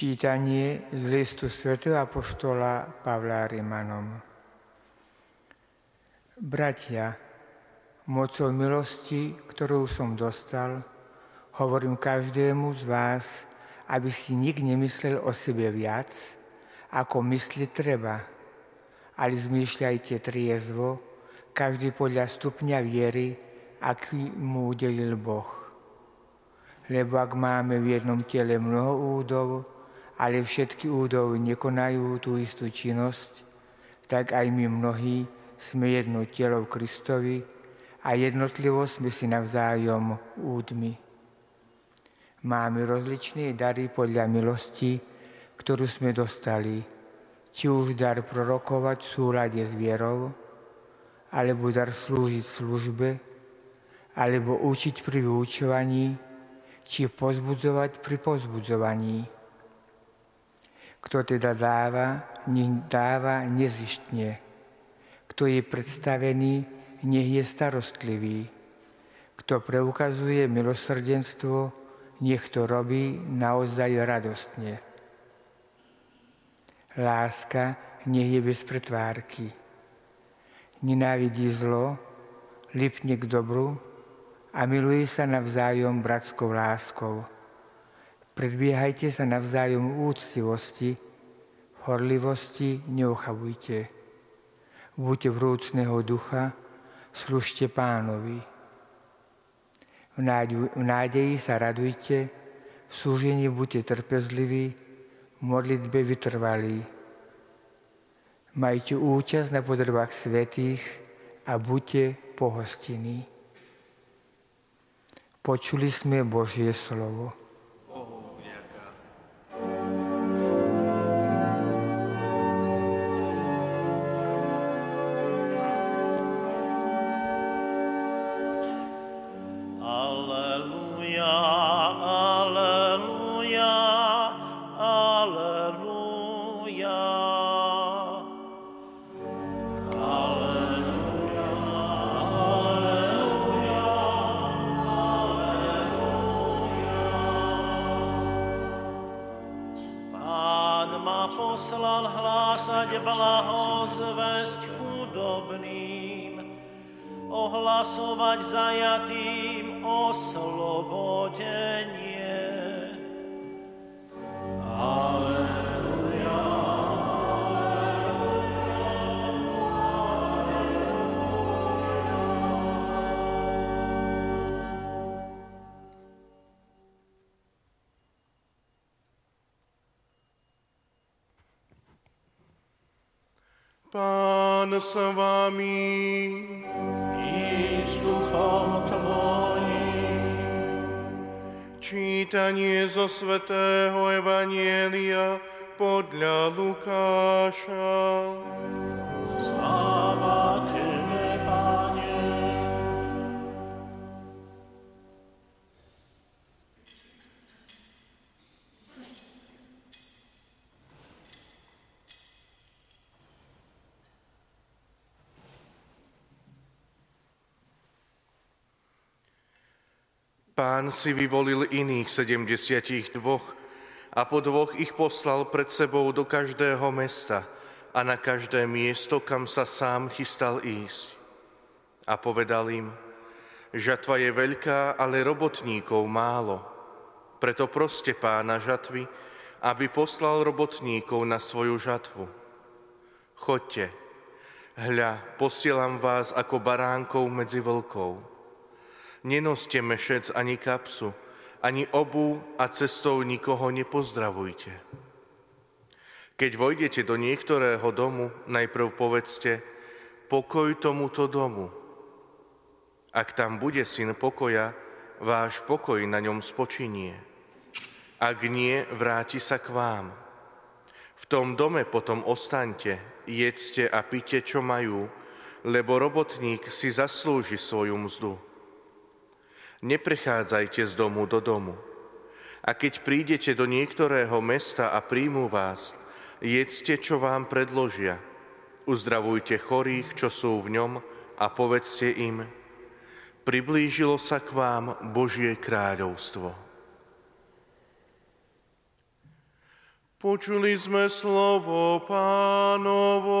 Čítanie z listu svätého Apoštola Pavla Rimanom. Bratia, mocou milosti, ktorú som dostal, hovorím každému z vás, aby si nik nemyslel o sebe viac, ako mysliť treba, ale zmýšľajte triezvo, každý podľa stupňa viery, aký mu udelil Boh. Lebo ak máme v jednom tele mnoho údov, ale všetky údovy nekonajú tú istú činnosť, tak aj my mnohí sme jedno telo v Kristovi a jednotlivo sme si navzájom údmi. Máme rozličné dary podľa milosti, ktorú sme dostali, či už dar prorokovať v súlade s vierou, alebo dar slúžiť službe, alebo učiť pri vyučovaní, či pozbudzovať pri pozbudzovaní kto teda dáva, nech dáva nezištne. Kto je predstavený, nech je starostlivý. Kto preukazuje milosrdenstvo, nech to robí naozaj radostne. Láska nech je bez pretvárky. Nenávidí zlo, lipne k dobru a miluje sa navzájom bratskou láskou Predbiehajte sa navzájom úctivosti, horlivosti neuchabujte. Buďte vrúcného ducha, služte pánovi. V, nádeji sa radujte, v súžení buďte trpezliví, v modlitbe vytrvalí. Majte účasť na podrbách svetých a buďte pohostinní. Počuli sme Božie slovo. Poslal hlásať blahozvesť chudobným, ohlasovať zajatým oslobodenie Pán s vami. I s duchom tvojim. Čítanie zo Svetého Evanielia podľa Lukáša. Sláva Tebe, Pán si vyvolil iných sedemdesiatich dvoch a po dvoch ich poslal pred sebou do každého mesta a na každé miesto, kam sa sám chystal ísť. A povedal im, žatva je veľká, ale robotníkov málo. Preto proste pána žatvy, aby poslal robotníkov na svoju žatvu. Chodte, hľa, posielam vás ako baránkov medzi vlkov. Nenoste mešec ani kapsu, ani obu a cestou nikoho nepozdravujte. Keď vojdete do niektorého domu, najprv povedzte, pokoj tomuto domu. Ak tam bude syn pokoja, váš pokoj na ňom spočinie. Ak nie, vráti sa k vám. V tom dome potom ostaňte, jedzte a pite, čo majú, lebo robotník si zaslúži svoju mzdu. Neprechádzajte z domu do domu. A keď prídete do niektorého mesta a príjmu vás, jedzte, čo vám predložia. Uzdravujte chorých, čo sú v ňom a povedzte im, priblížilo sa k vám Božie kráľovstvo. Počuli sme slovo pánovo.